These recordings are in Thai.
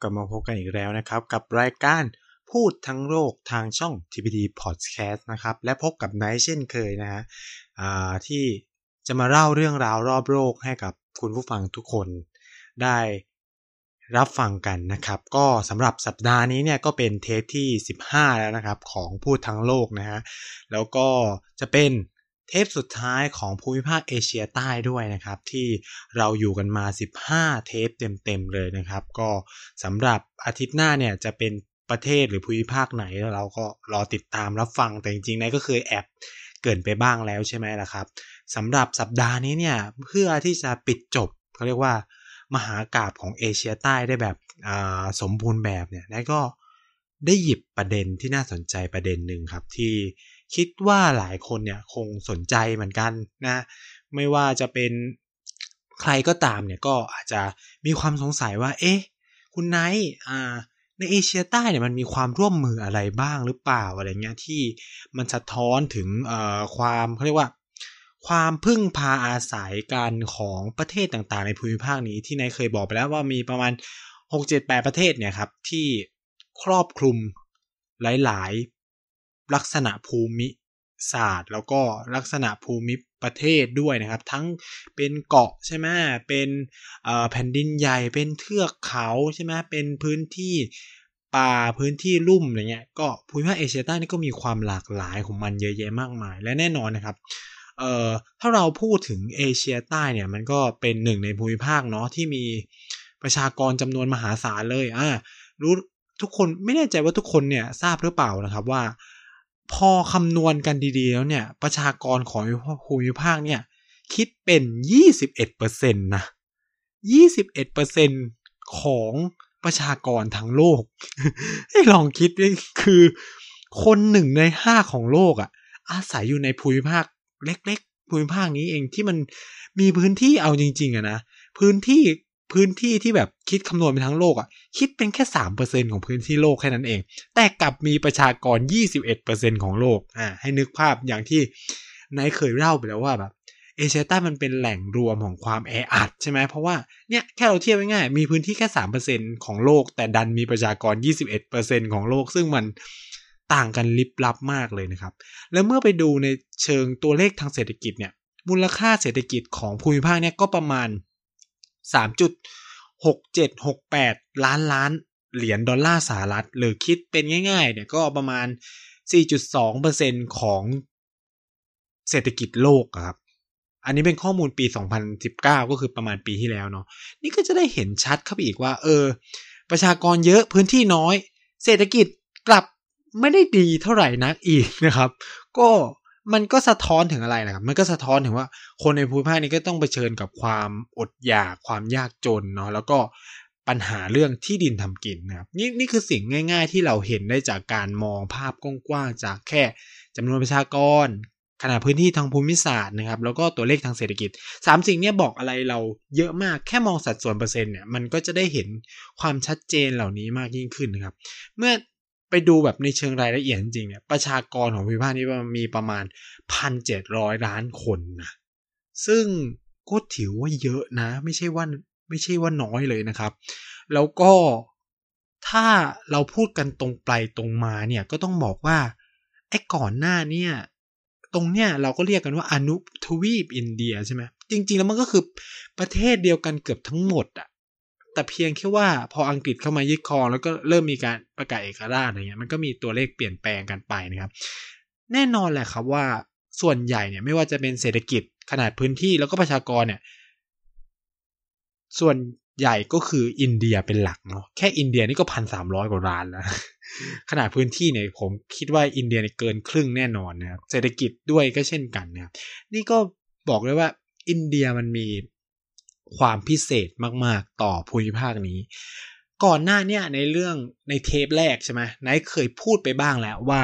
กลับมาพบกันอีกแล้วนะครับ กับรายการพูดทั้งโลกทางช่อง TPD Podcast นะครับ และพบกับไนท์เช่นเคยนะฮะที่จะมาเล่าเรื่องราวรอบโลกให้กับคุณผู้ฟังทุกคนได้รับฟังกันนะครับ ก็สำหรับสัปดาห์นี้เนี่ยก็เป็นเทปที่ 15 แล้วนะครับ ของพูดทั้งโลกนะฮะแล้วก็จะเป็น เทปสุดท้ายของภูมิภาคเอเชียใต้ด้วยนะครับ ที่เราอยู่กันมา 15 เทปเต็มๆเลยนะครับ ก็สำหรับอาทิตย์หน้าเนี่ยจะเป็นประเทศหรือภูมิภาคไหนเราก็รอติดตามรับฟังแต่จริงๆนั่นก็เคือแอบเกินไปบ้างแล้วใช่ไหมล่ะครับสำหรับสัปดาห์นี้เนี่ยเพื่อที่จะปิดจบเขาเรียกว่ามหากราบของเอเชียใต้ได้แบบสมบูรณ์แบบเนี่ยนายก็ได้หยิบประเด็นที่น่าสนใจประเด็นหนึ่งครับที่ คิดว่าหลายคนเนี่ยคงสนใจเหมือนกันนะไม่ว่าจะเป็นใครก็ตามเนี่ยก็อาจจะมีความสงสัยว่า เอ๊ะ คุณไนท์อ่าในเอเชียใต้เนี่ยมันมีความร่วมมืออะไรบ้างหรือเปล่าอะไรเงี้ยที่มันสะท้อนถึงเอ่อความเขาเรียกว่า ความพึ่งพาอาศัยกันของประเทศต่างๆ ในภูมิภาคนี้ที่นายเคยบอกไปแล้วว่ามีประมาณ 6-7-8 ประเทศเนี่ยครับที่ครอบคลุมหลาย ลักษณะภูมิศาสตร์ แล้วก็ลักษณะภูมิประเทศด้วยนะครับ ทั้งเป็นเกาะใช่ไหมเป็นแผ่นดินใหญ่เป็นเทือกเขาใช่ไหมเป็นพื้นที่ป่าพื้นที่ลุ่มอะไรเงี้ยก็ภูมิภาคเอเชียใต้นี่ก็มีความหลากหลายของมันเยอะแยะมากมาย และแน่นอนนะครับเอ่อถ้าเราพูดถึงเอเชียใต้เนี่ยมันก็เป็นหนึ่งในภูมิภาคเนาะที่มีประชากรจำนวนมหาศาลเลยอ่ารู้ทุกคนไม่แน่ใจว่าทุกคนเนี่ยทราบหรือเปล่านะครับว่า พอคำนวณกันดีๆแล้วเนี่ย ประชากรของภูมิภาคเนี่ย คิดเป็น 21%นะ 21%ของประชากรทั้งโลก ให้ลองคิดด้วยคือคนหนึ่งในห้าของโลกอะ่ะ อาศัยอยู่ในภูมิภาคเล็ก ๆ ภูมิภาคนี้เองที่มันมีพื้นที่เอาจริง ๆอะนะพื้นที่ พื้นที่ที่แบบคิดคำนวณไปทั้งโลกอะคิดเป็นแค่สามเปอร์เซ็นของพื้นที่โลกแค่นั้นเอง แต่กลับมีประชากรยี่สิบเอ็ดเปอร์เซ็นของโลกอ่าให้นึกภาพอย่างที่นายเคยเล่าไปแล้วว่าแบบเอเชียใต้มันเป็นแหล่งรวมของความแออัดใช่ไหมเพราะว่าเนี่ยแค่เราเทียบง่ายๆมีพื้นที่แค่สามเปอร์เซ็นของโลก แต่ดันมีประชากรยี่สิบเอ็ดเปอร์เซ็นของโลก ซึ่งมันต่างกันลิบลับมากเลยนะครับ แล้วเมื่อไปดูในเชิงตัวเลขทางเศรษฐกิจเนี่ยมูลค่าเศรษฐกิจของภูมิภาคเนี่ยก็ประมาณ สามจุดหกเจ็ดหกแปดล้านล้านเหรียญดอลลาร์สหรัฐ หรือคิดเป็นง่ายๆเนี่ยก็ประมาณ 4.2%ของเศรษฐกิจโลกครับ อันนี้เป็นข้อมูลปี 2019 ก็คือประมาณปีที่แล้วเนาะ นี่ก็จะได้เห็นชัดเข้าไปอีกว่า เออ ประชากรเยอะพื้นที่น้อย เศรษฐกิจกลับไม่ได้ดีเท่าไหร่นักอีกนะครับ ก็ มันก็สะท้อนถึงอะไรนะครับ มันก็สะท้อนถึงว่าคนในภูมิภาคนี้ก็ต้องเผชิญกับความอดอยาก ความยากจนเนาะ แล้วก็ปัญหาเรื่องที่ดินทำกินนะครับ นี่นี่คือสิ่งง่าย ๆ ที่เราเห็นได้จากการมองภาพกว้างๆจากแค่จำนวนประชากร ขนาดพื้นที่ทางภูมิศาสตร์นะครับ แล้วก็ตัวเลขทางเศรษฐกิจสามสิ่งนี้บอกอะไรเราเยอะมาก แค่มองสัดส่วนเปอร์เซ็นต์เนี่ย มันก็จะได้เห็นความชัดเจนเหล่านี้มากยิ่งขึ้นนะครับ เมื่อ ไปดูแบบในเชิงรายละเอียดจริงเนี่ยประชากรของภูมิภาคนี้มีประมาณพันเจ็ดร้อยล้านคนนะซึ่งก็ถือว่าเยอะนะ ไม่ใช่ว่าไม่ใช่ว่าน้อยเลยนะครับ แล้วก็ถ้าเราพูดกันตรงไปตรงมาเนี่ยก็ต้องบอกว่าไอ้ก่อนหน้าเนี่ยตรงเนี้ยเราก็เรียกกันว่าอนุทวีปอินเดียใช่ไหมจริง ๆ แล้วมันก็คือประเทศเดียวกันเกือบทั้งหมดอะ แต่เพียงแค่ว่าพออังกฤษเข้ามายึดครองแล้วก็เริ่มมีการประกาศเอกราชอะไรเงี้ยมันก็มีตัวเลขเปลี่ยนแปลงกันไปนะครับ แน่นอนแหละครับว่าส่วนใหญ่เนี่ยไม่ว่าจะเป็นเศรษฐกิจขนาดพื้นที่แล้วก็ประชากรเนี่ย ส่วนใหญ่ก็คืออินเดียเป็นหลักเนาะแค่อินเดียนี่ก็พันสามร้อยกว่าล้านแล้วขนาดพื้นที่เนี่ยผมคิดว่าอินเดียเกินครึ่งแน่นอนนะครับเศรษฐกิจด้วยก็เช่นกันนะครับนี่ก็บอกเลยว่าอินเดียมันมี ความพิเศษมากๆ ต่อภูมิภาคนี้ ก่อนหน้าเนี่ยในเรื่องในเทปแรกใช่ไหมไนท์เคยพูดไปบ้างแล้วว่า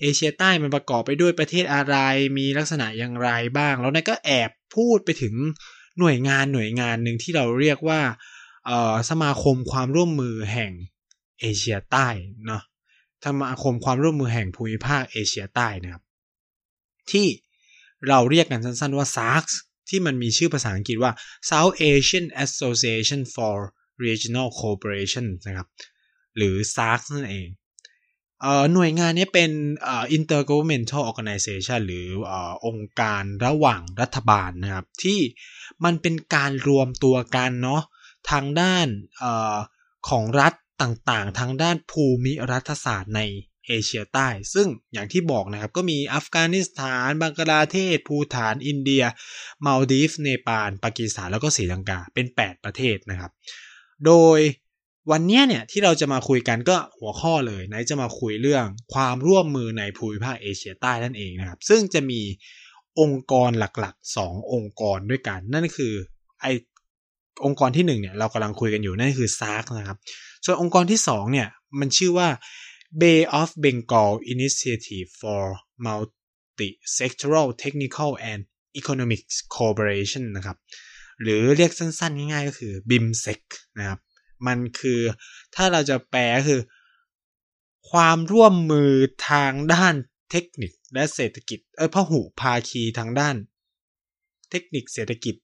เอเชียใต้มันประกอบไปด้วยประเทศอะไร มีลักษณะอย่างไรบ้าง แล้วนายก็แอบพูดไปถึงหน่วยงานหน่วยงานหนึ่งที่เราเรียกว่าสมาคมความร่วมมือแห่งเอเชียใต้เนาะสมาคมความร่วมมือแห่งภูมิภาคเอเชียใต้นะครับ ที่เราเรียกกันสั้นๆว่า SARC ที่มันมีชื่อภาษาอังกฤษว่า South Asian Association for Regional Cooperation นะครับ หรือ SARC นั่นเองหน่วยงานนี้เป็น intergovernmental organization หรือองค์การระหว่างรัฐบาลนะครับ ที่มันเป็นการรวมตัวกันเนาะทางด้านอของรัฐต่างๆ ทางด้านภูมิรัฐศาสตร์ใน เอเชียใต้ ซึ่งอย่างที่บอกนะครับก็มีอัฟกานิสถาน บังกลาเทศ ภูฐาน อินเดียมาลดีฟ เนปาล ปากีสถาน แล้วก็ศรีลังกา เป็น 8 ประเทศนะครับ โดยวันนี้เนี่ยที่เราจะมาคุยกันก็หัวข้อเลยไหนจะมาคุยเรื่องความร่วมมือในภูมิภาคเอเชียใต้นั่นเองนะครับ ซึ่งจะมีองค์กรหลักๆ 2 องค์กรด้วยกัน นั่นคือไอองค์กรที่1เนี่ยเรากำลังคุยกันอยู่นั่นคือซากนะครับ ส่วนองค์กรที่2เนี่ยมันชื่อว่า Bay of Bengal Initiative for Multi-Sectoral Technical and Economic Cooperation นะครับ หรือเรียกสั้นๆ ง่ายๆ ก็คือ BIMSEC นะครับ มันคือถ้าเราจะแปลคือ ความร่วมมือทางด้านเทคนิคและเศรษฐกิจ เออพหุภาคีทางด้าน เทคนิคเศรษฐกิจ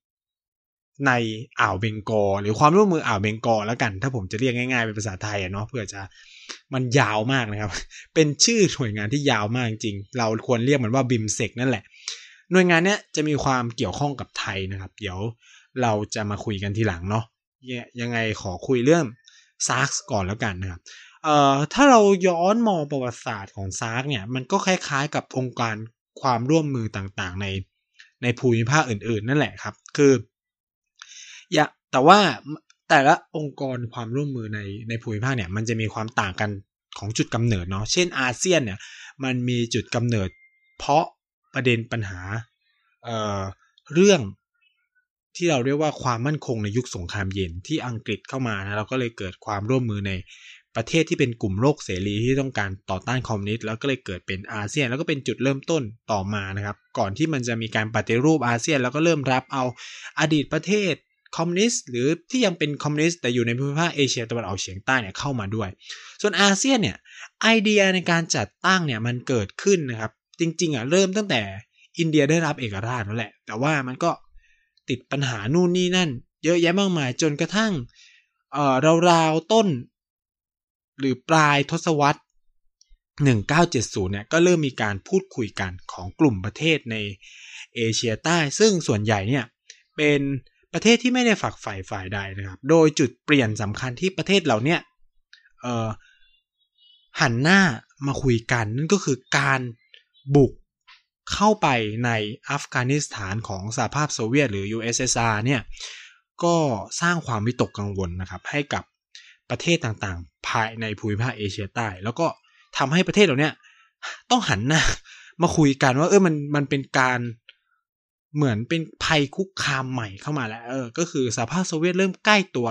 ในอ่าวเบงกอลหรือความร่วมมืออ่าวเบงกอแล้วกัน ถ้าผมจะเรียกง่ายๆเป็นภาษาไทยเนาะเพื่อจะ มันยาวมากนะครับ เป็นชื่อหน่วยงานที่ยาวมากจริง เราควรเรียกมันว่า BIMSTEC นั่นแหละ หน่วยงานเนี้ยจะมีความเกี่ยวข้องกับไทยนะครับ เดี๋ยวเราจะมาคุยกันทีหลังเนาะยังไงขอคุยเรื่องซาร์กก่อนแล้วกันนะครับเอ่อถ้าเราย้อนมองประวัติศาสตร์ของซาร์กเนี่ยมันก็คล้ายๆ กับองค์การความร่วมมือต่างๆ ในในภูมิภาคอื่นๆ นั่นแหละครับ คืออย่าแต่ว่า แต่ละองค์กรความร่วมมือในในภูมิภาคเนี่ยมันจะมีความต่างกันของจุดกำเนิดเนาะเช่นอาเซียนเนี่ยมันมีจุดกำเนิด เพราะประเด็นปัญหาเอ่อเรื่องที่เราเรียกว่าความมั่นคงในยุคสงครามเย็นที่อังกฤษเข้ามานะเราก็เลยเกิดความร่วมมือในประเทศที่เป็นกลุ่มโลกเสรีที่ต้องการต่อต้านคอมมิวนิสต์แล้วก็เลยเกิดเป็นอาเซียน แล้วก็เป็นจุดเริ่มต้นต่อมานะครับ ก่อนที่มันจะมีการปฏิรูปอาเซียน แล้วก็เริ่มรับเอาอดีตประเทศ คอมมิวนิสต์หรือที่ยังเป็นคอมมิวนิสต์แต่อยู่ในภูมิภาคเอเชียตะวันออกเฉียงใต้เนี่ยเข้ามาด้วย ส่วนอาเซียนเนี่ยไอเดียในการจัดตั้งเนี่ยมันเกิดขึ้นนะครับ จริงๆอะเริ่มตั้งแต่อินเดียได้รับเอกราชนั่นแหละ แต่ว่ามันก็ติดปัญหานู่นนี่นั่น เยอะแยะมากมายจนกระทั่งเอ่อราวๆต้น หรือปลายทศวรรษ1970เนี่ยก็เริ่มมีการพูดคุยกันของกลุ่มประเทศในเอเชียใต้ ซึ่งส่วนใหญ่เนี่ยเป็น ประเทศที่ไม่ได้ฝักฝ่ายฝ่ายใดนะครับ โดยจุดเปลี่ยนสำคัญที่ประเทศเหล่านี้เอ่อหันหน้ามาคุยกันนั่นก็คือการบุกเข้าไปในอัฟกานิสถานของสหภาพโซเวียตหรือ USSR เนี่ยก็สร้างความวิตกกังวลนะครับ ให้กับประเทศต่างๆ ภายในภูมิภาคเอเชียใต้ แล้วก็ทำให้ประเทศเหล่านี้ต้องหันหน้ามาคุยกันว่าเออมันมันเป็นการ เหมือนเป็นภัยคุกคามใหม่เข้ามาแล้วเออก็คือสหภาพโซเวียตเริ่มใกล้ตัว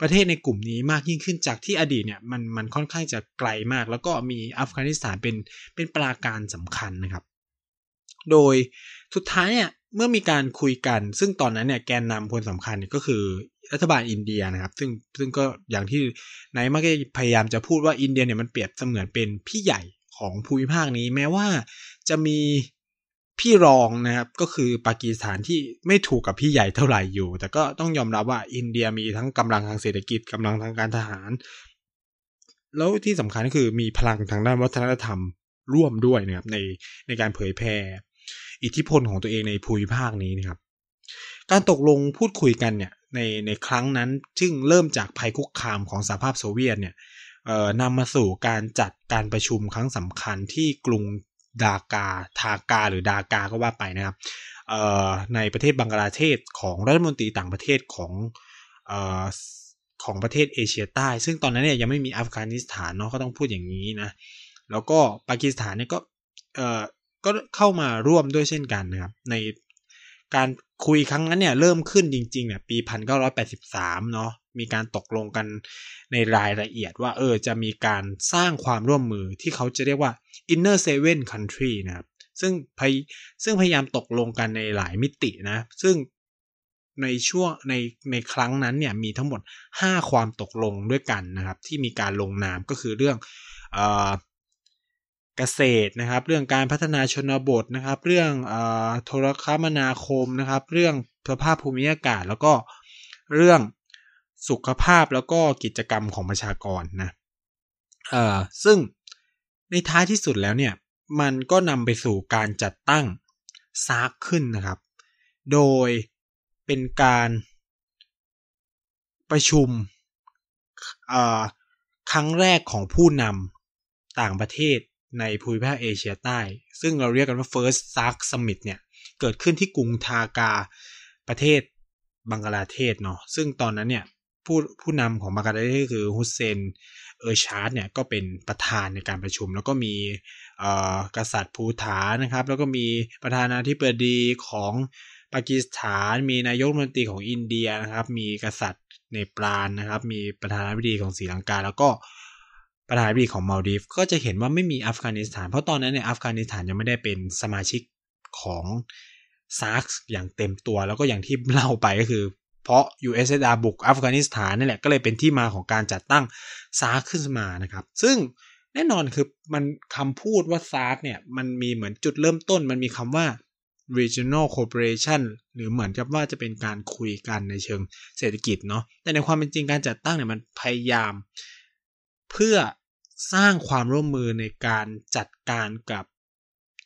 ประเทศในกลุ่มนี้มากยิ่งขึ้นจากที่อดีตเนี่ยมันมันค่อนข้างจะไกลมาก แล้วก็มีอัฟกานิสถานเป็นเป็นปราการสำคัญนะครับ โดยสุดท้ายเนี่ยเมื่อมีการคุยกัน ซึ่งตอนนั้นเนี่ยแกนนำคนสำคัญก็คือรัฐบาลอินเดียนะครับ ซึ่งซึ่งก็อย่างที่ไนมักพยายามจะพูดว่าอินเดียเนี่ยมันเปรียบเสมือนเป็นพี่ใหญ่ของภูมิภาคนี้แม้ว่าจะมี พี่รองนะครับก็คือปากีสถานที่ไม่ถูกกับพี่ใหญ่เท่าไหร่อยู่ แต่ก็ต้องยอมรับว่าอินเดียมีทั้งกำลังทางเศรษฐกิจกำลังทางการทหาร แล้วที่สำคัญก็คือมีพลังทางด้านวัฒนธรรมร่วมด้วยนะครับในในการเผยแพร่อิทธิพลของตัวเองในภูมิภาคนี้นะครับ การตกลงพูดคุยกันเนี่ยในในครั้งนั้นซึ่งเริ่มจากภัยคุกคามของสหภาพโซเวียตเนี่ยนำมาสู่การจัดการประชุมครั้งสำคัญที่กรุง ดากา ทากา หรือดากาก็ว่าไปนะครับในประเทศบังกลาเทศของรัฐมนตรีต่างประเทศของของประเทศเอเชียใต้ ซึ่งตอนนั้นเนี่ยยังไม่มีอัฟกานิสถานเนาะก็ต้องพูดอย่างนี้นะ แล้วก็ปากีสถานเนี่ยก็ก็เข้ามาร่วมด้วยเช่นกันนะครับ ในการคุยครั้งนั้นเนี่ยเริ่มขึ้นจริงๆเนี่ยปี 1983 เนาะ มีการตกลงกันในรายละเอียดว่าเออจะมีการสร้างความร่วมมือที่เขาจะเรียกว่า inner seven country นะครับซึ่งพยซึ่งพยายามตกลงกันในหลายมิตินะ ซึ่งในช่วงในในครั้งนั้นเนี่ยมีทั้งหมด 5 ความตกลงด้วยกันนะครับ ที่มีการลงนามก็คือเรื่องเออเกษตรนะครับ เรื่องการพัฒนาชนบทนะครับ เรื่องอโทรคมนาคมนะครับ เรื่องสภาพภูมิอากาศ แล้วก็เรื่อง สุขภาพแล้วก็กิจกรรมของประชากรนะเอ่อซึ่งในท้ายที่สุดแล้วเนี่ย มันก็นำไปสู่การจัดตั้งซากขึ้นนะครับ โดยเป็นการประชุมครั้งแรกของผู้นำต่างประเทศในภูมิภาคเอเชียใต้ ซึ่งเราเรียกกันว่า First SARC Summit เนี่ย เกิดขึ้นที่กรุงทากาประเทศบังกลาเทศเนาะซึ่งตอนนั้นเนี่ย ผู้ผู้นำของบังกลาเทศคือฮุสเซนเออชาร์ดเนี่ยก็เป็นประธานในการประชุม แล้วก็มีกษัตริย์ภูฐานนะครับ แล้วก็มีประธานาธิบดีของปากีสถาน มีนายกรัฐมนตรีของอินเดียนะครับ มีกษัตริย์เนปาลนะครับ มีประธานาธิบดีของศรีลังกา แล้วก็ประธานาธิบดีของมาลดีฟก็จะเห็นว่าไม่มีอัฟกานิสถาน เพราะตอนนั้นเนี่ยอัฟกานิสถานยังไม่ได้เป็นสมาชิกของซาร์กอย่างเต็มตัว แล้วก็อย่างที่เล่าไปก็คือ เพราะ USSR บุกอัฟกานิสถานนี่แหละก็เลยเป็นที่มาของการจัดตั้งซาร์กขึ้นมานะครับ ซึ่งแน่นอนคือมันคำพูดว่าซาร์เนี่ยมันมีเหมือนจุดเริ่มต้น มันมีคำว่า regional cooperation หรือเหมือนกับว่าจะเป็นการคุยกันในเชิงเศรษฐกิจเนาะแต่ในความเป็นจริงการจัดตั้งเนี่ยมันพยายาม เพื่อสร้างความร่วมมือในการจัดการกับ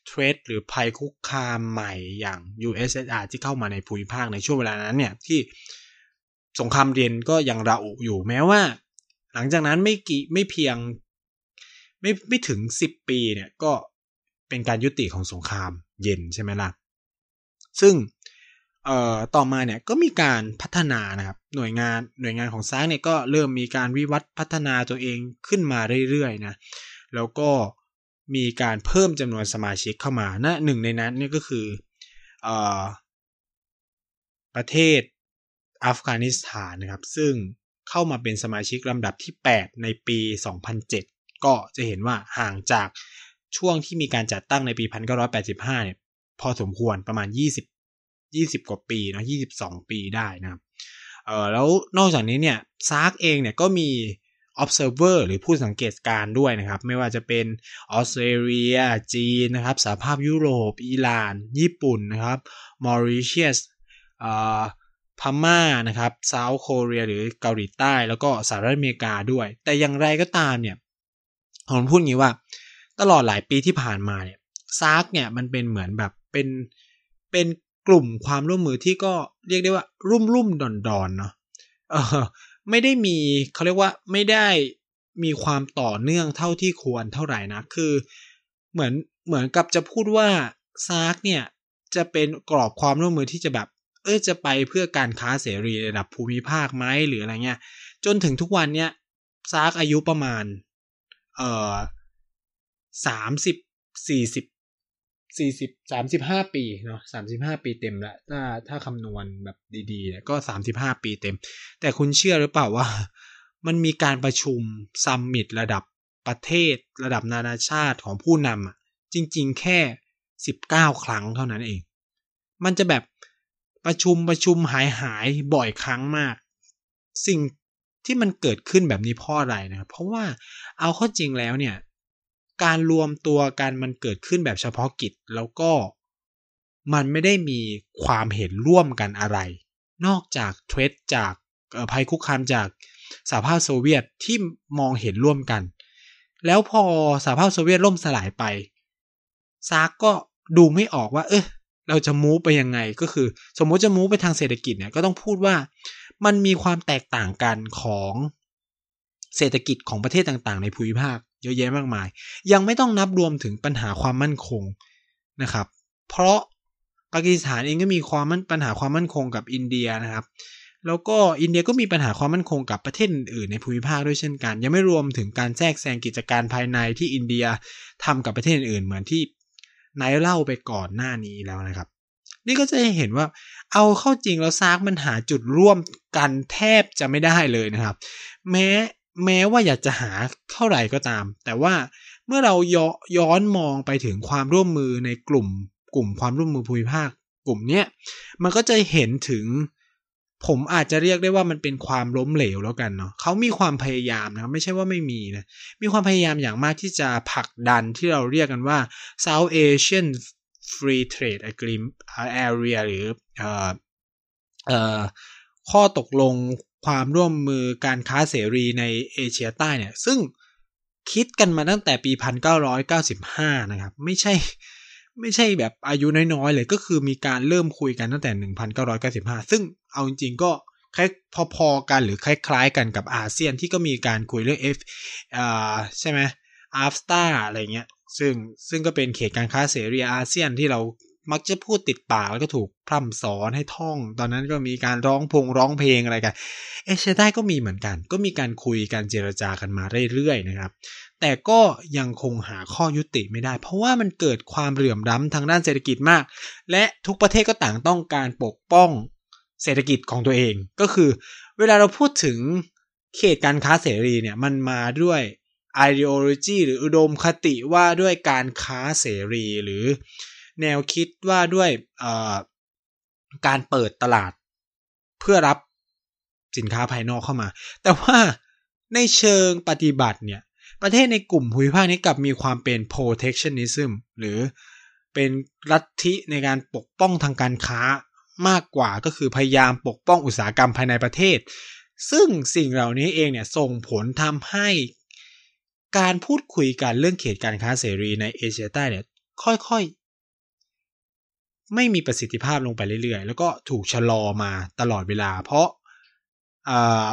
เทรดหรือภัยคุกคามใหม่อย่าง USSR ที่เข้ามาในภูมิภาคในช่วงเวลานั้นเนี่ยที่สงครามเย็นก็ยังระอุอยู่แม้ว่า หลังจากนั้นไม่กี่ไม่เพียงไม่ไม่ถึงสิบปีเนี่ยก็เป็นการยุติของสงครามเย็นใช่ไหมล่ะ ซึ่งเอ่อต่อมาเนี่ยก็มีการพัฒนานะครับหน่วยงานหน่วยงานของซางเนี่ยก็เริ่มมีการวิวัฒพัฒนาตัวเองขึ้นมาเรื่อยๆนะแล้วก็ มีการเพิ่มจำนวนสมาชิกเข้ามานะหนึ่งในนั้นนี่ก็คือเอ่อประเทศอัฟกานิสถานนะครับ ซึ่งเข้ามาเป็นสมาชิกลำดับที่ 8 ในปี 2007 ก็จะเห็นว่าห่างจากช่วงที่มีการจัดตั้งในปี 1985 เนี่ย พอสมควรประมาณ 20 20 กว่าปีนะ22 ปีได้นะครับ เออแล้วนอกจากนี้เนี่ยซาร์กเองเนี่ยก็มี observer หรือผู้สังเกตการด้วยนะครับ ไม่ว่าจะเป็นออสเตรเลีย จีนนะครับสหภาพยุโรป อิหร่าน ญี่ปุ่นนะครับมอริเชียสพม่านะครับเซาท์โคเรียหรือเกาหลีใต้ แล้วก็สหรัฐอเมริกาด้วย แต่อย่างไรก็ตามเนี่ยผมพูดงี้ว่า ตลอดหลายปีที่ผ่านมาเนี่ยซาร์กเนี่ยมันเป็นเหมือนแบบเป็นเป็นกลุ่มความร่วมมือที่ก็เรียกได้ว่ารุ่มรุ่มดอนดอนเนาะ ไม่ได้มีเขาเรียกว่าไม่ได้มีความต่อเนื่องเท่าที่ควรเท่าไหร่นะคือเหมือนเหมือนกับจะพูดว่าซาร์กเนี่ยจะเป็นกรอบความร่วมมือที่จะแบบ เออจะไปเพื่อการค้าเสรีระดับภูมิภาคไหมหรืออะไรเงี้ย จนถึงทุกวันเนี้ยซาร์กอายุประมาณ เอ่อสามสิบสี่สิบ สี่สิบสามสิบห้าปีเนาะสามสิบห้าปีเต็มแล้วถ้าถ้าคำนวณแบบดีๆเนี่ยก็สามสิบห้าปีเต็ม แต่คุณเชื่อหรือเปล่าว่า มันมีการประชุมซัมมิตระดับประเทศระดับนานาชาติของผู้นำอะจริง ๆ แค่สิบเก้าครั้งเท่านั้นเอง มันจะแบบประชุมประชุมหายหายบ่อยครั้งมาก สิ่งที่มันเกิดขึ้นแบบนี้เพราะอะไรนะเพราะว่าเอาข้าจริงแล้วเนี่ย การรวมตัวกันมันเกิดขึ้นแบบเฉพาะกิจแล้วก็มันไม่ได้มีความเห็นร่วมกันอะไร นอกจากเทรดจากภัยคุกคามจากสหภาพโซเวียตที่มองเห็นร่วมกัน แล้วพอสหภาพโซเวียตล่มสลายไปซากก็ดูไม่ออกว่า เออเราจะมูฟไปยังไงก็คือ สมมติจะมูฟไปทางเศรษฐกิจเนี่ยก็ต้องพูดว่ามันมีความแตกต่างกันของเศรษฐกิจของประเทศต่างๆ ในภูมิภาค เยอะแยะมากมาย ยังไม่ต้องนับรวมถึงปัญหาความมั่นคงนะครับ เพราะปากีสถานเองก็มีความปัญหาความมั่นคงกับอินเดียนะครับ แล้วก็อินเดียก็มีปัญหาความมั่นคงกับประเทศอื่นในภูมิภาคด้วยเช่นกัน ยังไม่รวมถึงการแทรกแซงกิจการภายในที่อินเดียทำกับประเทศอื่นเหมือนที่นายเล่าไปก่อนหน้านี้แล้วนะครับ นี่ก็จะเห็นว่า เอาเข้าจริงแล้วซากมันหาจุดร่วมกันแทบจะไม่ได้เลยนะครับ แม้ แม้ว่าอยากจะหาเท่าไหร่ก็ตาม แต่ว่าเมื่อเรายย้อนมองไปถึงความร่วมมือในกลุ่ม กลุ่มความร่วมมือภูมิภาค กลุ่มเนี้ยมันก็จะเห็นถึง ผมอาจจะเรียกได้ว่ามันเป็นความล้มเหลวแล้วกันเนาะเขามีความพยายามนะไม่ใช่ว่าไม่มีนะมีความพยายามอย่างมากที่จะผลักดันที่เราเรียกกันว่า South Asian Free Trade Agreement Area หรือเอ่อเอ่อ ข้อตกลงความร่วมมือการค้าเสรีในเอเชียใต้เนี่ย ซึ่งคิดกันมาตั้งแต่ปี 1995 นะครับ ไม่ใช่ไม่ใช่แบบอายุน้อยๆ เลยก็คือมีการเริ่มคุยกันตั้งแต่ 1995 ซึ่งเอาจริงๆก็คล้ายพอๆกันหรือคล้ายๆกันกับอาเซียนที่ก็มีการคุยเรื่อง F อ่าใช่ไหมอาฟตาอะไรเงี้ยซึ่งซึ่งก็เป็นเขตการค้าเสรีอาเซียนที่เรา มักจะพูดติดปากแล้วก็ถูกพร่ำสอนให้ท่อง ตอนนั้นก็มีการร้องพงร้องเพลงอะไรกันเอเชียใต้ก็มีเหมือนกัน ก็มีการคุยการเจรจากันมาเรื่อยๆนะครับ แต่ก็ยังคงหาข้อยุติไม่ได้ เพราะว่ามันเกิดความเหลื่อมล้ำทางด้านเศรษฐกิจมาก และทุกประเทศก็ต่างต้องการปกป้องเศรษฐกิจของตัวเอง ก็คือ เวลาเราพูดถึงเขตการค้าเสรีเนี่ยมันมาด้วย ideology หรืออุดมคติว่าด้วยการค้าเสรีหรือ แนวคิดว่าด้วยการเปิดตลาดเพื่อรับสินค้าภายนอกเข้ามา แต่ว่าในเชิงปฏิบัติเนี่ย ประเทศในกลุ่มภูมิภาคนี้กลับมีความเป็น protectionism หรือเป็นลัทธิในการปกป้องทางการค้ามากกว่าก็คือพยายามปกป้องอุตสาหกรรมภายในประเทศ ซึ่งสิ่งเหล่านี้เองเนี่ยส่งผลทำให้การพูดคุยกันเรื่องเขตการค้าเสรีในเอเชียใต้เนี่ยค่อย ไม่มีประสิทธิภาพลงไปเรื่อยๆ แล้วก็ถูกชะลอมาตลอดเวลา เพราะอ่า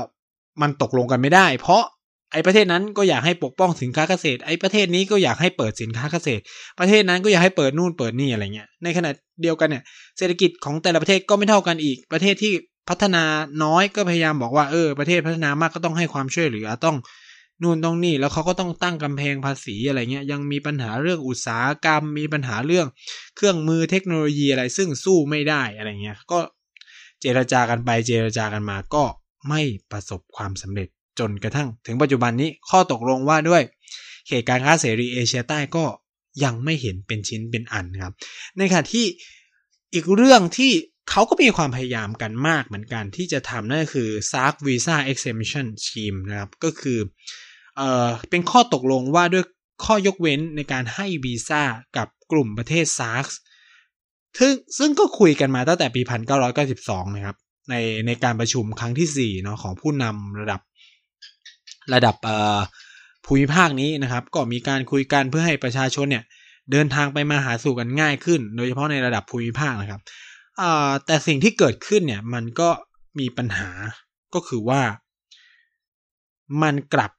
มันตกลงกันไม่ได้ เพราะไอ้ประเทศนั้นก็อยากให้ปกป้องสินค้าเกษตร ไอ้ประเทศนี้ก็อยากให้เปิดสินค้าเกษตร ประเทศนั้นก็อยากให้เปิดนู่นเปิดนี่อะไรเงี้ย ในขณะเดียวกันเนี่ย เศรษฐกิจของแต่ละประเทศก็ไม่เท่ากันอีก ประเทศที่พัฒนาน้อยก็พยายามบอกว่าเออประเทศพัฒนามากก็ต้องให้ความช่วยเหลือต้อง นู่นต้องนี่แล้วเขาก็ต้องตั้งกำแพงภาษีอะไรเงี้ยยังมีปัญหาเรื่องอุตสาหกรรม มีปัญหาเรื่องเครื่องมือเทคโนโลยีอะไรซึ่งสู้ไม่ได้อะไรเงี้ยก็เจรจากันไปเจรจากันมาก็ไม่ประสบความสำเร็จจนกระทั่ง ถึงปัจจุบันนี้ข้อตกลงว่าด้วย เขตการค้าเสรีเอเชียใต้ก็ยังไม่เห็นเป็นชิ้นเป็นอันครับ ในขณะที่อีกเรื่องที่เขาก็มีความพยายามกันมากเหมือนกันที่จะทำนั่นก็คือ SARC Visa Exemption Scheme นะครับ ก็คือ เอ่อเป็นข้อตกลงว่าด้วยข้อยกเว้นในการให้วีซ่ากับกลุ่มประเทศซาร์กซึ่งซึ่งก็คุยกันมาตั้งแต่ปี 1992 นะครับ ในในการประชุมครั้งที่4เนาะของผู้นำระดับระดับเอ่อภูมิภาคนี้นะครับ ก็มีการคุยกันเพื่อให้ประชาชนเนี่ย เดินทางไปมาหาสู่กันง่ายขึ้น โดยเฉพาะในระดับภูมิภาคนะครับแต่สิ่งที่เกิดขึ้นเนี่ยมันก็มีปัญหาก็คือว่า มันกลับ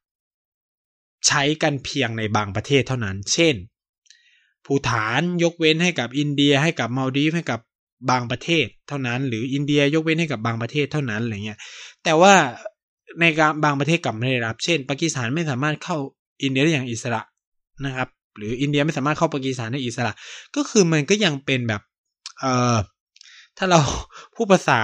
ใช้กันเพียงในบางประเทศเท่านั้น เช่น ภูฐานยกเว้นให้กับอินเดียให้กับมาลดีฟให้กับบางประเทศเท่านั้น หรืออินเดียยกเว้นให้กับบางประเทศเท่านั้นอะไรเงี้ย แต่ว่าในบางประเทศกลับไม่ได้รับ เช่น ปากีสถานไม่สามารถเข้าอินเดียได้อย่างอิสระนะครับ หรืออินเดียไม่สามารถเข้าปากีสถานได้อิสระ ก็คือมันก็ยังเป็นแบบ เอ่อ ถ้าเราพูดภาษา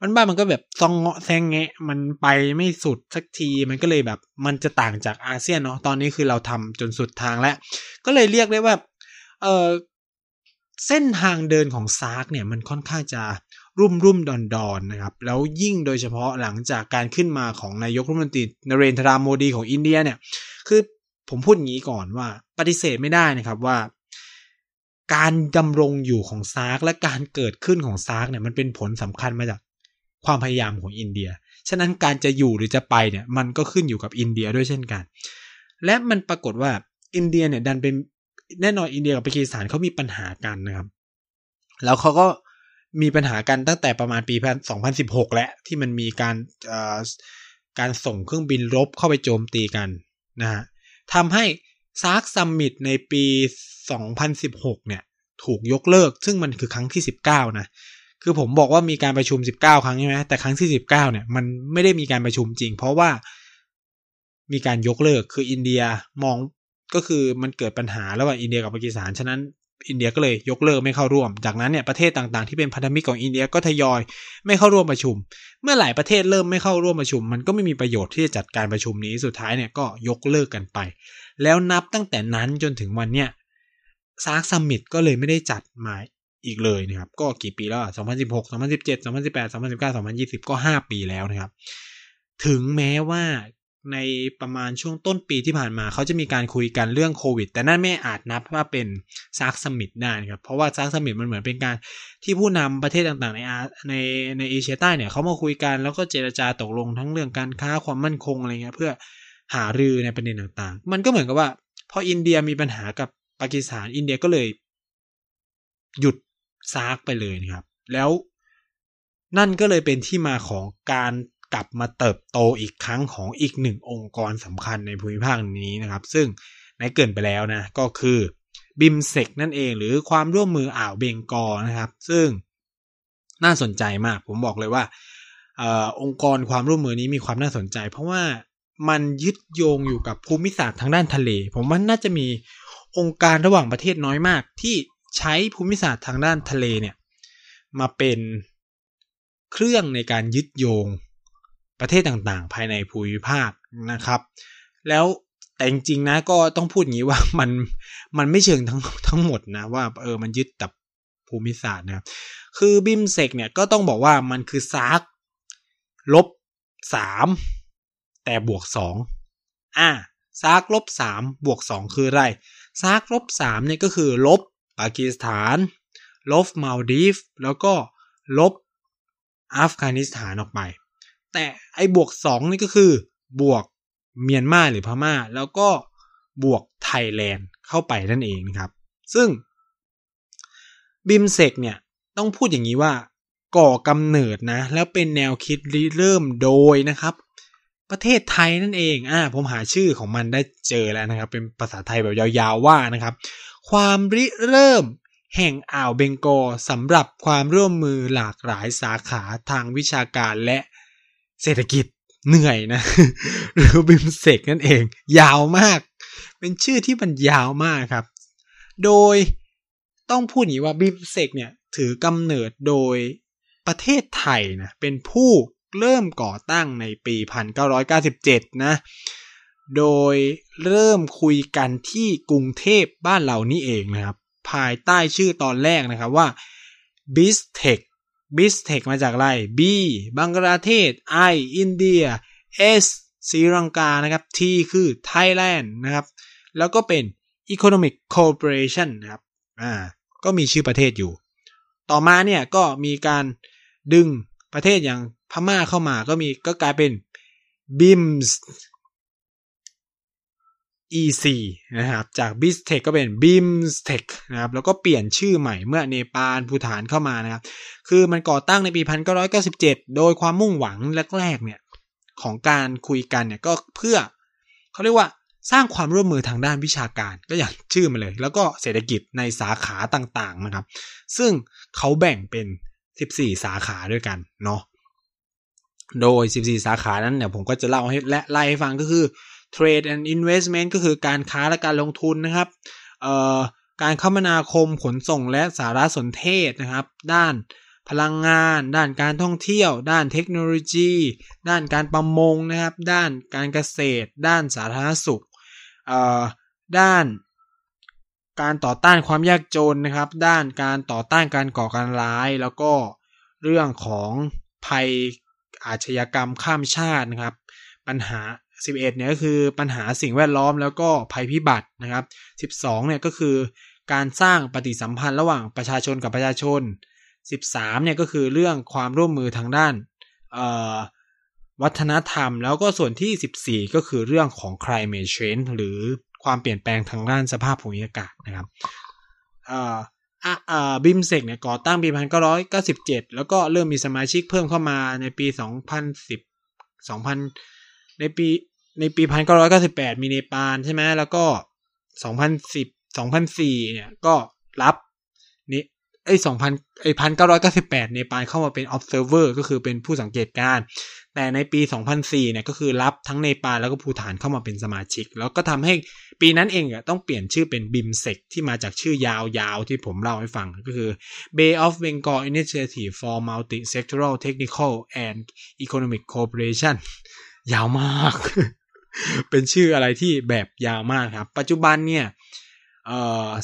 มันบ้านมันก็แบบซองเงาะแซงแงะ มันไปไม่สุดสักทีมันก็เลยแบบ มันจะต่างจากอาเซียนเนาะตอนนี้คือเราทำจนสุดทางแล้ว ก็เลยเรียกได้ว่า เออเส้นทางเดินของซาร์กเนี่ยมันค่อนข้างจะลุ่มลุ่มดอนดอนนะครับ แล้วยิ่งโดยเฉพาะหลังจากการขึ้นมาของนายกรัฐมนตรีนเรนทราโมดีของอินเดียเนี่ย คือผมพูดอย่างนี้ก่อนว่าปฏิเสธไม่ได้นะครับว่า การดำรงอยู่ของซาร์กและการเกิดขึ้นของซาร์กเนี่ยมันเป็นผลสำคัญมาจาก ความพยายามของอินเดีย ฉะนั้นการจะอยู่หรือจะไปเนี่ยมันก็ขึ้นอยู่กับอินเดียด้วยเช่นกัน และมันปรากฏว่าอินเดียเนี่ยดันเป็นแน่นอนอินเดียกับปากีสถานเขามีปัญหากันนะครับ แล้วเขาก็มีปัญหากันตั้งแต่ประมาณปี 2016 แล้วที่มันมีการการส่งเครื่องบินรบเข้าไปโจมตีกันนะฮะทำให้ซาร์ก summit ในปี 2016 เนี่ยถูกยกเลิก ซึ่งมันคือครั้งที่ 19 นะ คือผมบอกว่ามีการประชุม 19 ครั้งใช่ไหมแต่ครั้งที่ 19 เนี่ย มันไม่ได้มีการประชุมจริง เพราะว่ามีการยกเลิกคืออินเดียมองก็คือมันเกิดปัญหาระหว่างอินเดียกับปากีสถานฉะนั้นอินเดียก็เลยยกเลิกไม่เข้าร่วม จากนั้นเนี่ยประเทศต่างๆที่เป็นพันธมิตรของอินเดียก็ทยอยไม่เข้าร่วมประชุม เมื่อหลายประเทศเริ่มไม่เข้าร่วมประชุม มันก็ไม่มีประโยชน์ที่จะจัดการประชุมนี้สุดท้ายเนี่ยก็ยกเลิกกันไป แล้วนับตั้งแต่นั้นจนถึงวันเนี้ยซาร์ก summit ก็เลยไม่ได้จัดมา อีกเลยนะครับ ก็กี่ปีแล้วอะ2016 2017 2018 2019 2020 ก็ 5 ปีแล้วนะครับ ถึงแม้ว่าในประมาณช่วงต้นปีที่ผ่านมาเขาจะมีการคุยกันเรื่องโควิด แต่นั่นไม่อาจนับว่าเป็นซาร์ก summit ได้นะครับ เพราะว่าซาร์ก summit มันเหมือนเป็นการที่ผู้นำประเทศต่างๆ ในอาในในเอเชียใต้เนี่ยเขามาคุยกันแล้วก็เจรจาตกลงทั้งเรื่องการค้าความมั่นคงอะไรเงี้ยเพื่อหารือในประเด็นต่างๆ มันก็เหมือนกับว่าพออินเดียมีปัญหากับปากีสถานอินเดียก็เลย หยุด ซากไปเลยนะครับ แล้วนั่นก็เลยเป็นที่มาของการกลับมาเติบโตอีกครั้งของอีกหนึ่งองค์กรสำคัญในภูมิภาคนี้นะครับ ซึ่งในเกินไปแล้วนะ ก็คือบิมเซกนั่นเองหรือความร่วมมืออ่าวเบงกอลนะครับ ซึ่งน่าสนใจมากผมบอกเลยว่าอองค์กรความร่วมมือนี้มีความน่าสนใจ เพราะว่ามันยึดโยงอยู่กับภูมิศาสตร์ทางด้านทะเล ผมว่าน่าจะมีองค์การระหว่างประเทศน้อยมาก ที่ ใช้ภูมิศาสตร์ทางด้านทะเลเนี่ยมาเป็นเครื่องในการยึดโยงประเทศต่างๆ ภายในภูมิภาคนะครับ แล้วแต่จริงๆนะก็ต้องพูดอย่างนี้ว่ามันมันไม่เชิงทั้งทั้งหมดนะว่าเออมันยึดกับภูมิศาสตร์นะคือ BIMSTEC เนี่ยก็ต้องบอกว่ามันคือซาร์กลบสามแต่บวกสองอ่าซาร์กลบสามบวกสองคืออะไรซาร์กลบสามเนี่ยก็คือลบ ปากีสถาน ลบมาลดีฟ แล้วก็ลบอัฟกานิสถานออกไป แต่ไอ้บวกสองนี่ก็คือบวกเมียนมาหรือพม่า แล้วก็บวกไทยแลนด์เข้าไปนั่นเองนะครับ ซึ่ง BIMSTEC เนี่ยต้องพูดอย่างนี้ว่าก่อกำเนิดนะ แล้วเป็นแนวคิดริเริ่มโดยนะครับ ประเทศไทยนั่นเองอ่าผมหาชื่อของมันได้เจอแล้วนะครับ เป็นภาษาไทยแบบยาวๆว่านะครับ ความริเริ่ม แห่งอ่าวเบงกอลสำหรับความร่วมมือหลากหลายสาขาทางวิชาการและเศรษฐกิจเหนื่อยนะ หรือ BIMSTEC นั่นเอง ยาวมาก เป็นชื่อที่มันยาวมากครับ โดยต้องพูดอย่างนี้ว่า BIMSTEC เนี่ยถือกำเนิดโดยประเทศไทยนะเป็นผู้เริ่มก่อตั้งในปี 1997 นะ โดยเริ่มคุยกันที่กรุงเทพบ้านเรานี่เองนะครับ ภายใต้ชื่อตอนแรกนะครับว่า b i s t e c h b i s t e c h มาจากอะไร B บังกลาเทศ I อินเดีย S ศรีลังกานะครับ T คือ Thailand นะครับ แล้วก็เป็น Economic Cooperation นะครับอ่าก็มีชื่อประเทศอยู่ ต่อมาเนี่ยก็มีการดึงประเทศอย่างพม่าเข้ามาก็มีก็กลายเป็น BIMS EC นะครับจาก b i s t e c h ก็เป็น BIMSTEC นะครับแล้วก็เปลี่ยนชื่อใหม่เมื่อเนปาลภูฐานเข้ามานะครับคือมันก่อตั้งในปี 1997 โดยความมุ่งหวังแรกๆเนี่ยของการคุยกันเนี่ยก็เพื่อเขาเรียกว่าสร้างความร่วมมือทางด้านวิชาการก็อย่างชื่อมาเลย แล้วก็เศรษฐกิจในสาขาต่างๆนะครับ ซึ่งเขาแบ่งเป็น 14 สาขาด้วยกันเนาะโดย 14 สาขานั้นเนี่ยผมก็จะเล่าให้และไล่ให้ฟังก็คือ Trade and Investment ก็คือการค้าและการลงทุนนะครับเอ่อการคมนาคมขนส่งและสารสนเทศนะครับ ด้านพลังงาน ด้านการท่องเที่ยว ด้านเทคโนโลยี ด้านการประมงนะครับ ด้านการเกษตร ด้านสาธารณสุขเอ่อด้านการต่อต้านความยากจนนะครับ ด้านการต่อต้านการก่อการร้าย แล้วก็เรื่องของภัยอาชญากรรมข้ามชาตินะครับ ปัญหา 11เนี่ยก็คือปัญหาสิ่งแวดล้อมแล้วก็ภัยพิบัตินะครับ 12เนี่ยก็คือการสร้างปฏิสัมพันธ์ระหว่างประชาชนกับประชาชน 13เนี่ยก็คือเรื่องความร่วมมือทางด้านวัฒนธรรม แล้วก็ส่วนที่ 14 ก็คือเรื่องของ climate change หรือความเปลี่ยนแปลงทางด้านสภาพภูมิอากาศนะครับ BIMSTEC เนี่ยก่อตั้งปี 1997 แล้วก็เริ่มมีสมาชิกเพิ่มเข้ามาในปี 2010 2000 ในปี ในปี 1998 มีเนปาลใช่ไหมแล้วก็ 2010 2004 เนี่ยก็รับนี่ไอ้2000ไอ้1998 เนปาลเข้ามาเป็น observer ก็คือเป็นผู้สังเกตการณ์แต่ในปี 2004 เนี่ยก็คือรับทั้งเนปาลแล้วก็ภูฏานเข้ามาเป็นสมาชิก แล้วก็ทำให้ปีนั้นเองอะต้องเปลี่ยนชื่อเป็นบิมสเทคที่มาจากชื่อยาวๆ ที่ผมเล่าให้ฟังก็คือ Bay of Bengal Initiative for Multi-Sectoral Technical and Economic Cooperation ยาวมาก เป็นชื่ออะไรที่แบบยาวมากครับ ปัจจุบันเนี่ย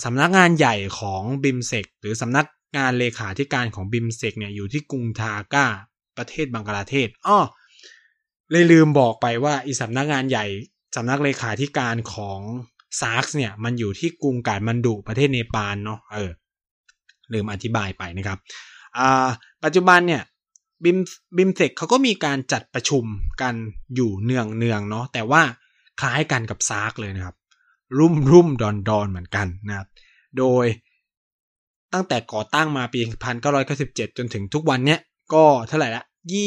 สำนักงานใหญ่ของบิมสเทคหรือสำนักงานเลขาธิการของบิมสเทคเนี่ยอยู่ที่กรุงธากาประเทศบังกลาเทศอ้อเลยลืมบอกไปว่าอีสำนักงานใหญ่สำนักเลขาธิการของซาร์กเนี่ยมันอยู่ที่กรุงกาฐมาณฑุประเทศเนปาลเนาะเออลืมอธิบายไปนะครับอ่าปัจจุบันเนี่ย บิมบิมสเทคเขาก็มีการจัดประชุมกันอยู่เนืองเนืองเนาะแต่ว่าคล้ายกันกับซาร์กเลยนะครับ รุ่มรุ่มดอนดอนเหมือนกันนะครับ โดยตั้งแต่ก่อตั้งมาปี 1997 จนถึงทุกวันเนี้ยก็เท่าไหร่ละ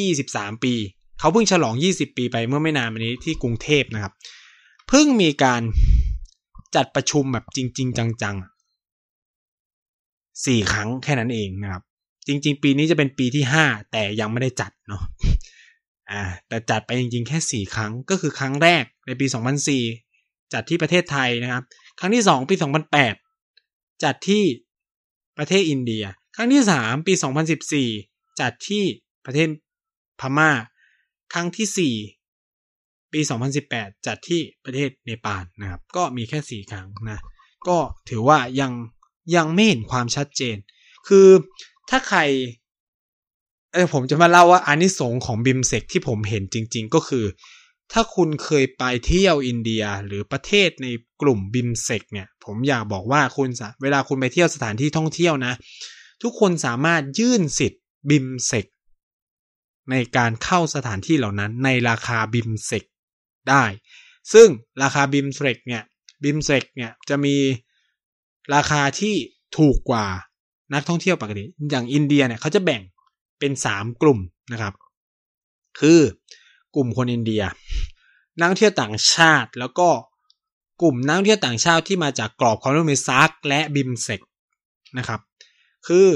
23 ปี เขาเพิ่งฉลอง 20 ปีไปเมื่อไม่นานมานี้ที่กรุงเทพนะครับ เพิ่งมีการจัดประชุมแบบจริง ๆ จังๆสี่ครั้งแค่นั้นเองนะครับ จริง ๆ ปีนี้จะเป็นปีที่ห้าแต่ยังไม่ได้จัดเนาะอ่าแต่จัดไปจริง ๆ แค่สี่ครั้งก็คือครั้งแรกในปี 2004 จัดที่ประเทศไทยนะครับ ครั้งที่สองปี 2008 จัดที่ประเทศอินเดีย ครั้งที่สามปี 2014 จัดที่ประเทศพมา่า ครั้งที่สี่ปี 2018 จัดที่ประเทศเนปาลนะครับ ก็มีแค่สี่ครั้งนะ ก็ถือว่ายังยังไม่เห็นความชัดเจน คือ ถ้าใครเออผมจะมาเล่าว่าอานิสงส์ของบิมเซกที่ผมเห็นจริง ๆ ก็คือ ถ้าคุณเคยไปเที่ยวอินเดียหรือประเทศในกลุ่มบิมสเทคเนี่ย ผมอยากบอกว่าคุณเวลาคุณไปเที่ยวสถานที่ท่องเที่ยวนะ ทุกคนสามารถยื่นสิทธิ์บิมสเทคในการเข้าสถานที่เหล่านั้นในราคาบิมสเทคได้ ซึ่งราคาบิมสเทคเนี่ยบิมสเทคเนี่ยจะมีราคาที่ถูกกว่า นักท่องเที่ยวปกติ อย่างอินเดียเนี่ยเขาจะแบ่งเป็นสามกลุ่มนะครับ คือกลุ่มคนอินเดีย นักท่องเที่ยวต่างชาติแล้วก็กลุ่มนักท่องเที่ยวต่างชาติที่มาจากกรอบความร่วมมือซักและบิมเซกนะครับ คือ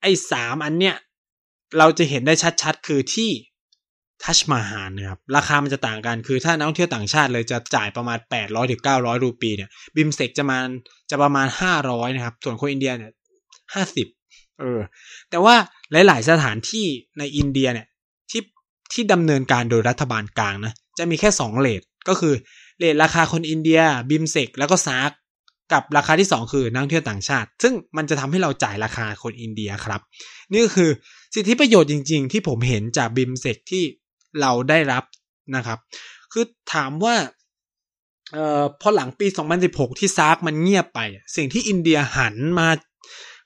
ไอ้สามอันเนี้ยเราจะเห็นได้ชัดๆ คือที่ทัชมาฮานนะครับราคามันจะต่างกันคือถ้านักท่องเที่ยวต่างชาติเลยจะจ่ายประมาณ 800ถึง900รูปีเนี่ยบิมเซกจะมาจะประมาณ 500นะครับส่วนคนอินเดียเนี่ย 50เออ แต่ว่าหลาย ๆ สถานที่ในอินเดียเนี่ยที่ที่ดำเนินการโดยรัฐบาลกลางนะ จะมีแค่2 rate ก็คือ rate ราคาคนอินเดียบิมสเทคแล้วก็ซาร์กกับราคาที่ 2 คือนักท่องเที่ยวต่างชาติ ซึ่งมันจะทำให้เราจ่ายราคาคนอินเดียครับ นี่คือสิทธิประโยชน์จริง ๆ ที่ผมเห็นจากบิมสเทคที่เราได้รับนะครับ คือถามว่าเอ่อพอหลังปี 2016 ที่ซาร์กมันเงียบไป สิ่งที่อินเดียหันมา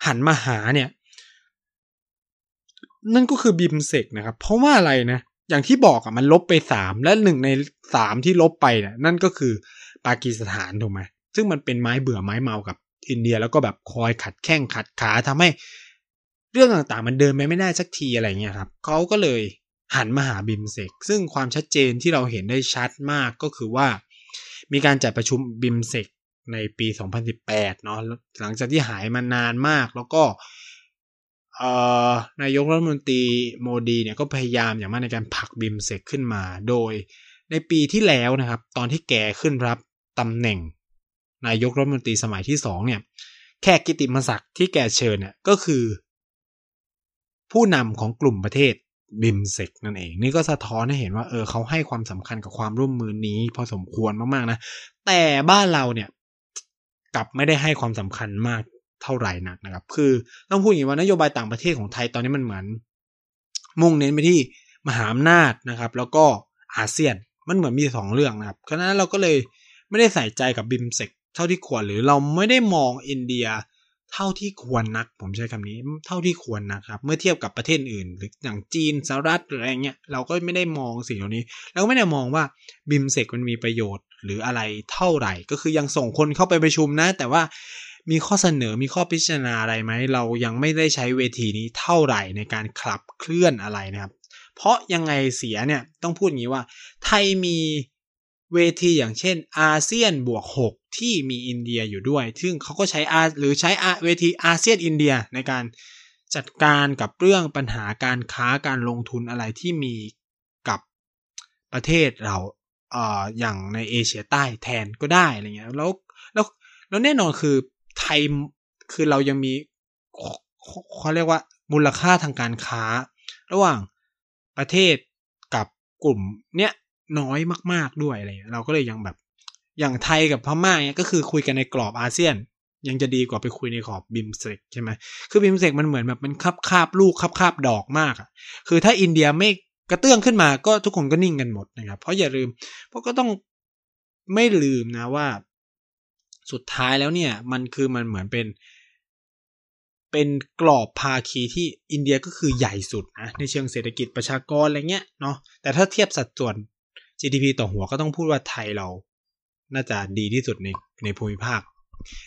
หันมาหาเนี่ย นั่นก็คือบิมสเทคนะครับ เพราะว่าอะไรนะ อย่างที่บอกอะมันลบไปสามและหนึ่งในสามที่ลบไปเนี่ยนั่นก็คือปากีสถานถูกไหมซึ่งมันเป็นไม้เบื่อไม้เมากับอินเดียแล้วก็แบบคอยขัดแข้งขัดขาทำให้เรื่องต่างๆ มันเดินไปไม่ได้สักทีอะไรเงี้ยครับเขาก็เลยหันมาหาบิมสเทคซึ่งความชัดเจนที่เราเห็นได้ชัดมากก็คือว่า มีการจัดประชุมบิมสเทค ในปี 2018 เนาะหลังจากที่หายมานานมากแล้วก็นายกรัฐมนตรีโมดีเนี่ยก็พยายามอย่างมากในการผลักบิมสเทคขึ้นมา โดยในปีที่แล้วนะครับ ตอนที่แกขึ้นรับตำแหน่ง นายกรัฐมนตรีสมัยที่สองเนี่ยแขกกิตติมศักดิ์ที่แกเชิญเนี่ยก็คือ ผู้นำของกลุ่มประเทศบิมสเทคนั่นเอง นี่ก็สะท้อนให้เห็นว่าเออเขาให้ความสำคัญกับความร่วมมือนี้ พอสมควรมากๆนะ แต่บ้านเราเนี่ย กลับไม่ได้ให้ความสำคัญมากเท่าไหร่นักนะครับ คือต้องพูดอย่างนี้ว่านโยบายต่างประเทศของไทยตอนนี้มันเหมือน มุ่งเน้นไปที่มหาอำนาจนะครับ แล้วก็อาเซียนมันเหมือนมีสองเรื่องนะครับเพราะนั้นเราก็เลยไม่ได้ใส่ใจกับบิมสเทคเท่าที่ควรหรือเราไม่ได้มองอินเดียเท่าที่ควรนัก ผมใช้คำนี้เท่าที่ควรนะครับ เมื่อเทียบกับประเทศอื่น หรืออย่างจีนสหรัฐหรืออะไรเงี้ยเราก็ไม่ได้มองสิ่งเหล่านี้เราก็ไม่ได้มองว่าบิมเซกมันมีประโยชน์ หรืออะไรเท่าไหร่ ก็คือยังส่งคนเข้าไปประชุมนะ แต่ว่ามีข้อเสนอมีข้อพิจารณาอะไรไหม เรายังไม่ได้ใช้เวทีนี้เท่าไหร่ในการขับเคลื่อนอะไรนะครับ เพราะยังไงเสียเนี่ยต้องพูดอย่างนี้ว่า ไทยมีเวทีอย่างเช่นอาเซียนบวก 6 ที่มีอินเดียอยู่ด้วย ซึ่งเขาก็ใช้อาหรือใช้อาเวทีอาเซียนอินเดียในการจัดการกับเรื่องปัญหาการค้าการลงทุนอะไรที่มีกับประเทศเรา อ่ออย่างในเอเชียใต้แทนก็ได้อะไรเงี้ยแล้วแล้วแล้วแน่นอนคือไทยคือเรายังมีเขาเรียกว่ามูลค่าทางการค้า ระหว่างประเทศกับกลุ่มเนี้ยน้อยมาก ๆด้วยอะไรเงี้ยเราก็เลยยังแบบอย่างไทยกับพม่าเนี่ยก็คือคุยกันในกรอบอาเซียน ยังจะดีกว่าไปคุยในกรอบบิมสเทคใช่ไหมคือบิมสเทคมันเหมือนแบบมันคับคาบลูกคับคาบดอกมากอะคือถ้าอินเดียไม่ กระเตื้องขึ้นมาก็ทุกคนก็นิ่งกันหมดนะครับ เพราะอย่าลืมเพราะก็ต้องไม่ลืมนะว่า สุดท้ายแล้วเนี่ย มันคือมันเหมือนเป็น เป็นกรอบภาคีที่อินเดียก็คือใหญ่สุดนะในเชิงเศรษฐกิจประชากรอะไรเงี้ยเนาะแต่ถ้าเทียบสัดส่วน GDP ต่อหัวก็ต้องพูดว่าไทยเรา น่าจะดีที่สุดในในภูมิภาค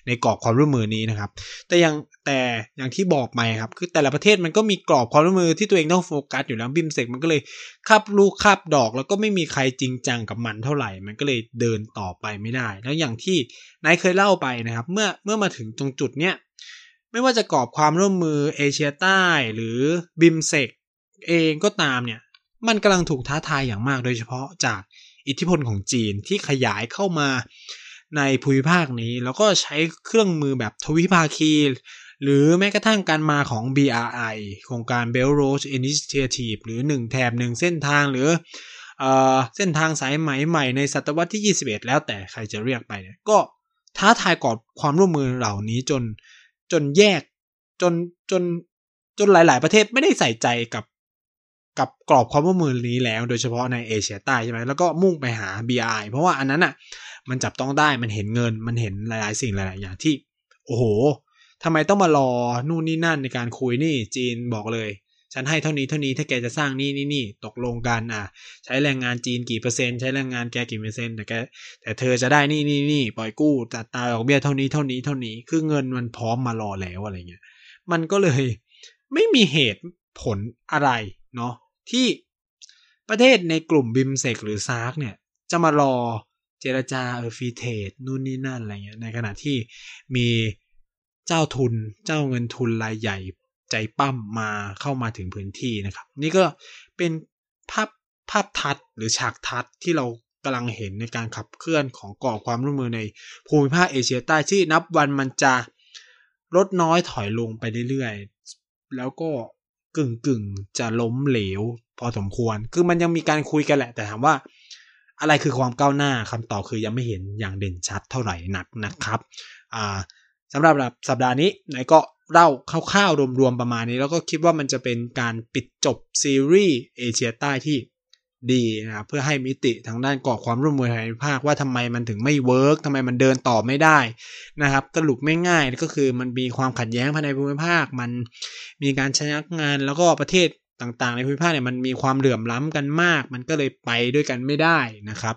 ในกรอบความร่วมมือนี้นะครับ แต่ยังแต่อย่างที่บอกไปครับ คือแต่ละประเทศมันก็มีกรอบความร่วมมือที่ตัวเองต้องโฟกัสอยู่แล้วบิมเสกมันก็เลยคาบลูกคาบดอก แล้วก็ไม่มีใครจริงจังกับมันเท่าไหร่ มันก็เลยเดินต่อไปไม่ได้ แล้วอย่างที่นายเคยเล่าไปนะครับ เมื่อเมื่อมาถึงตรงจุดเนี้ยไม่ว่าจะกรอบความร่วมมือเอเชียใต้หรือบิมเสกเองก็ตามเนี่ย มันกำลังถูกท้าทายอย่างมากโดยเฉพาะจากอิทธิพลของจีนที่ขยายเข้ามา ในภูมิภาคนี้ แล้วก็ใช้เครื่องมือแบบทวิภาคี หรือแม้กระทั่งการมาของ BRI โครงการ Belt Road Initiative หรือ 1 แถบ 1 เส้นทางหรือเอเส้นทางสายไหมใหม่ในศตวรรษที่ 21 แล้วแต่ใครจะเรียกไปเนี่ยก็ท้าทายกอบความร่วมมือเหล่านี้จนจนแยกจนจนจนหลาย ๆ ประเทศไม่ได้ใส่ใจกับกับกรอบความร่วมมือนี้แล้ว โดยเฉพาะในเอเชียใต้ใช่ไหมแล้วก็มุ่งไปหา BRI เพราะว่าอันนั้นอะ มันจับต้องได้มันเห็นเงิน มันเห็นหลาย ๆ สิ่งหลาย ๆ อย่างที่ โอ้โหทำไมต้องมารอนู่นนี่นั่นในการคุยนี่จีนบอกเลย ฉันให้เท่านี้เท่านี้ถ้าแกจะสร้างนี่นี่นี่ตกลงกันอะ ใช้แรงงานจีนกี่เปอร์เซ็นต์ใช้แรงงานแกกี่เปอร์เซ็นต์แต่แกแต่เธอจะได้นี่นี่นี่ปล่อยกู้อัตราดอกเบี้ยเท่านี้เท่านี้เท่านี้คือเงินมันพร้อมมารอแล้วอะไรเงี้ยมันก็เลยไม่มีเหตุผลอะไรเนาะที่ประเทศในกลุ่มบิมสเทคหรือซาร์กเนี่ย จะมารอ เจรจาเออ free trade นู่นนี่นั่นอะไรเงี้ยในขณะที่มีเจ้าทุนเจ้าเงินทุนรายใหญ่ใจป้ำมาเข้ามาถึงพื้นที่นะครับ นี่ก็เป็นภาพภาพทัดหรือฉากทัดที่เรากำลังเห็นในการขับเคลื่อนของกรอบความร่วมมือในภูมิภาคเอเชียใต้ที่นับวันมันจะลดน้อยถอยลงไปเรื่อยๆ แล้วก็กึ่งกึ่งจะล้มเหลวพอสมควร คือมันยังมีการคุยกันแหละ แต่ถามว่า อะไรคือความก้าวหน้าคำตอบคือยังไม่เห็นอย่างเด่นชัดเท่าไหร่นักนะครับสำหรับสัปดาห์นี้นายก็เล่าคร่าวๆรวมๆประมาณนี้ แล้วก็คิดว่ามันจะเป็นการปิดจบซีรีส์เอเชียใต้ที่ดีนะครับเพื่อให้มิติทางด้านกรอความร่วมมือในภาคว่าทำไมมันถึงไม่เวิร์กทำไมมันเดินต่อไม่ได้นะครับสรุปไม่ง่ายก็คือมันมีความขัดแย้งภายในภูมิภาค มันมีการชนะงานแล้วก็ประเทศ ต่างๆ ในภูมิภาคเนี่ยมันมีความเหลื่อมล้ำกันมาก มันก็เลยไปด้วยกันไม่ได้นะครับ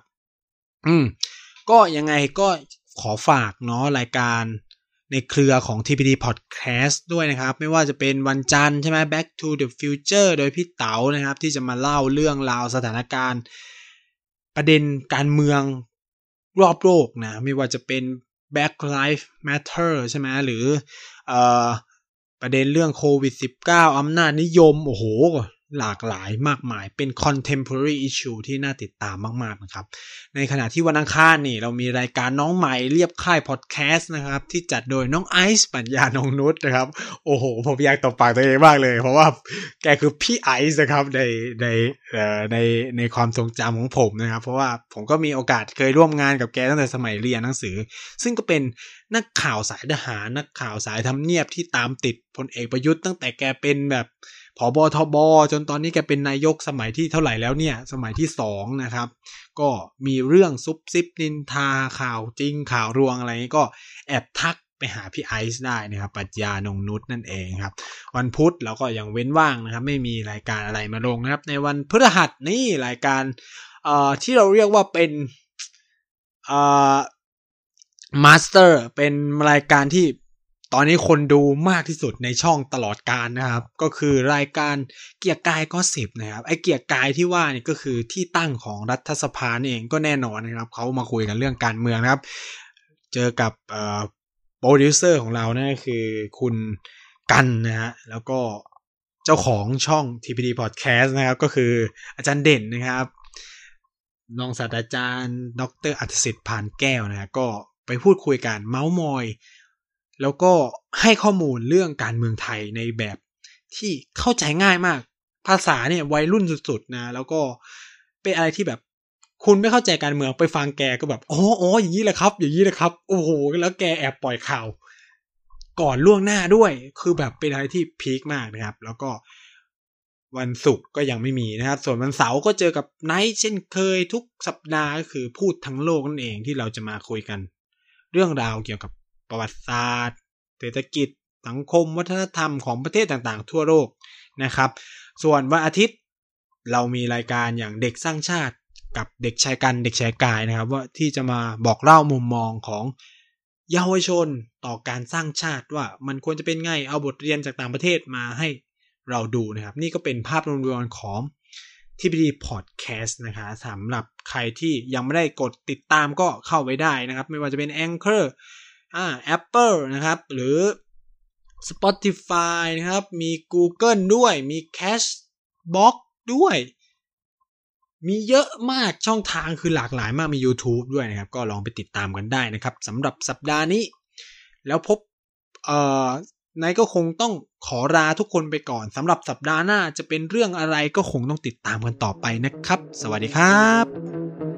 อืมก็ยังไงก็ขอฝากเนาะรายการในเครือของ TPD Podcast ด้วยนะครับ ไม่ว่าจะเป็นวันจันทร์ใช่ไหม Back to the Future โดยพี่เต๋านะครับ ที่จะมาเล่าเรื่องราวสถานการณ์ ประเด็นการเมืองรอบโลกนะ ไม่ว่าจะเป็น Black Lives Matter ใช่ไหมหรืออ ประเด็นเรื่องโควิด -19 อำนาจนิยม โอ้โห หลากหลายมากมาย เป็น contemporary issue ที่น่าติดตามมากๆนะครับ ในขณะที่วันอังคารนี่เรามีรายการน้องใหม่เรียบค่ายพอดแคสต์นะครับ ที่จัดโดยน้องไอซ์ปัญญานงนุษนะครับ โอ้โห ผมอยากตบปากตัวเองมากเลย เพราะว่าแกคือพี่ไอซ์นะครับในในในในความทรงจำของผมนะครับ เพราะว่าผมก็มีโอกาสเคยร่วมงานกับแกตั้งแต่สมัยเรียนหนังสือ ซึ่งก็เป็นนักข่าวสายทหารนักข่าวสายทำเนียบที่ตามติดพลเอกประยุทธ์ตั้งแต่แกเป็นแบบ ผอบอทบจนตอนนี้แกเป็นนายกสมัยที่เท่าไหร่แล้วเนี่ย สมัยที่สองนะครับ ก็มีเรื่องซุบซิบนินทาข่าวจริงข่าวลวงอะไรนี้ก็แอบทักไปหาพี่ไอซ์ได้นะครับปัญญานงนุษนั่นเองครับ วันพุธเราก็ยังเว้นว่างนะครับ ไม่มีรายการอะไรมาลงนะครับ ในวันพฤหัสนี่รายการเอ่อที่เราเรียกว่าเป็นเอ่อ master เป็นรายการที่ ตอนนี้คนดูมากที่สุดในช่องตลอดการนะครับ ก็คือรายการเกียร์กายก็สิบนะครับไอ้เกียร์กายที่ว่านี่ก็คือที่ตั้งของรัฐสภาเองก็แน่นอนนะครับเขามาคุยกันเรื่องการเมืองนะครับ เจอกับโปรดิวเซอร์ของเรานะ่คือคุณกันนะฮะแล้วก็เจ้าของช่อง TPD Podcast นะครับ ก็คืออาจารย์เด่นนะครับรองศาสตราจารย์ ดรอัศสิทธิ์พานแก้วนะฮะก็ไปพูดคุยกันเมาส์มอย แล้วก็ให้ข้อมูลเรื่องการเมืองไทยในแบบที่เข้าใจง่ายมาก ภาษาเนี่ยวัยรุ่นสุดๆนะ แล้วก็เป็นอะไรที่แบบคุณไม่เข้าใจการเมืองไปฟังแกก็แบบอ๋ออ๋ออย่างนี้แหละครับ อย่างนี้แหละครับ โอ้โห แล้วแกแอบปล่อยข่าว ก่อนล่วงหน้าด้วย คือแบบเป็นอะไรที่พีคมากนะครับ แล้วก็วันศุกร์ก็ยังไม่มีนะครับ ส่วนวันเสาร์ก็เจอกับไนท์เช่นเคยทุกสัปดาห์ก็คือพูดทั้งโลกนั่นเองที่เราจะมาคุยกัน เรื่องราวเกี่ยวกับ ประวัติศาสตร์ เศรษฐกิจ สังคม วัฒนธรรมของประเทศต่างๆ ทั่วโลกนะครับ ส่วนวันอาทิตย์เรามีรายการอย่างเด็กสร้างชาติกับเด็กชายกันเด็กชายกายนะครับ ว่าที่จะมาบอกเล่ามุมมองของเยาวชนต่อการสร้างชาติว่ามันควรจะเป็นไงเอาบทเรียนจากต่างประเทศมาให้เราดูนะครับ นี่ก็เป็นภาพรวมๆของที่พีดีพอดแคสต์นะคะสำหรับใครที่ยังไม่ได้กดติดตามก็เข้าไปได้นะครับ ไม่ว่าจะเป็น Anchor อ่า Apple นะครับ หรือ Spotify นะครับ มี Google ด้วย มี Cashbox ด้วย มีเยอะมากช่องทางคือหลากหลายมากมี YouTube ด้วยนะครับ ก็ลองไปติดตามกันได้นะครับสำหรับสัปดาห์นี้ แล้วพบเอ่อนายก็คงต้องขอลาทุกคนไปก่อนสำหรับสัปดาห์หน้าจะเป็นเรื่องอะไรก็คงต้องติดตามกันต่อไปนะครับ สวัสดีครับ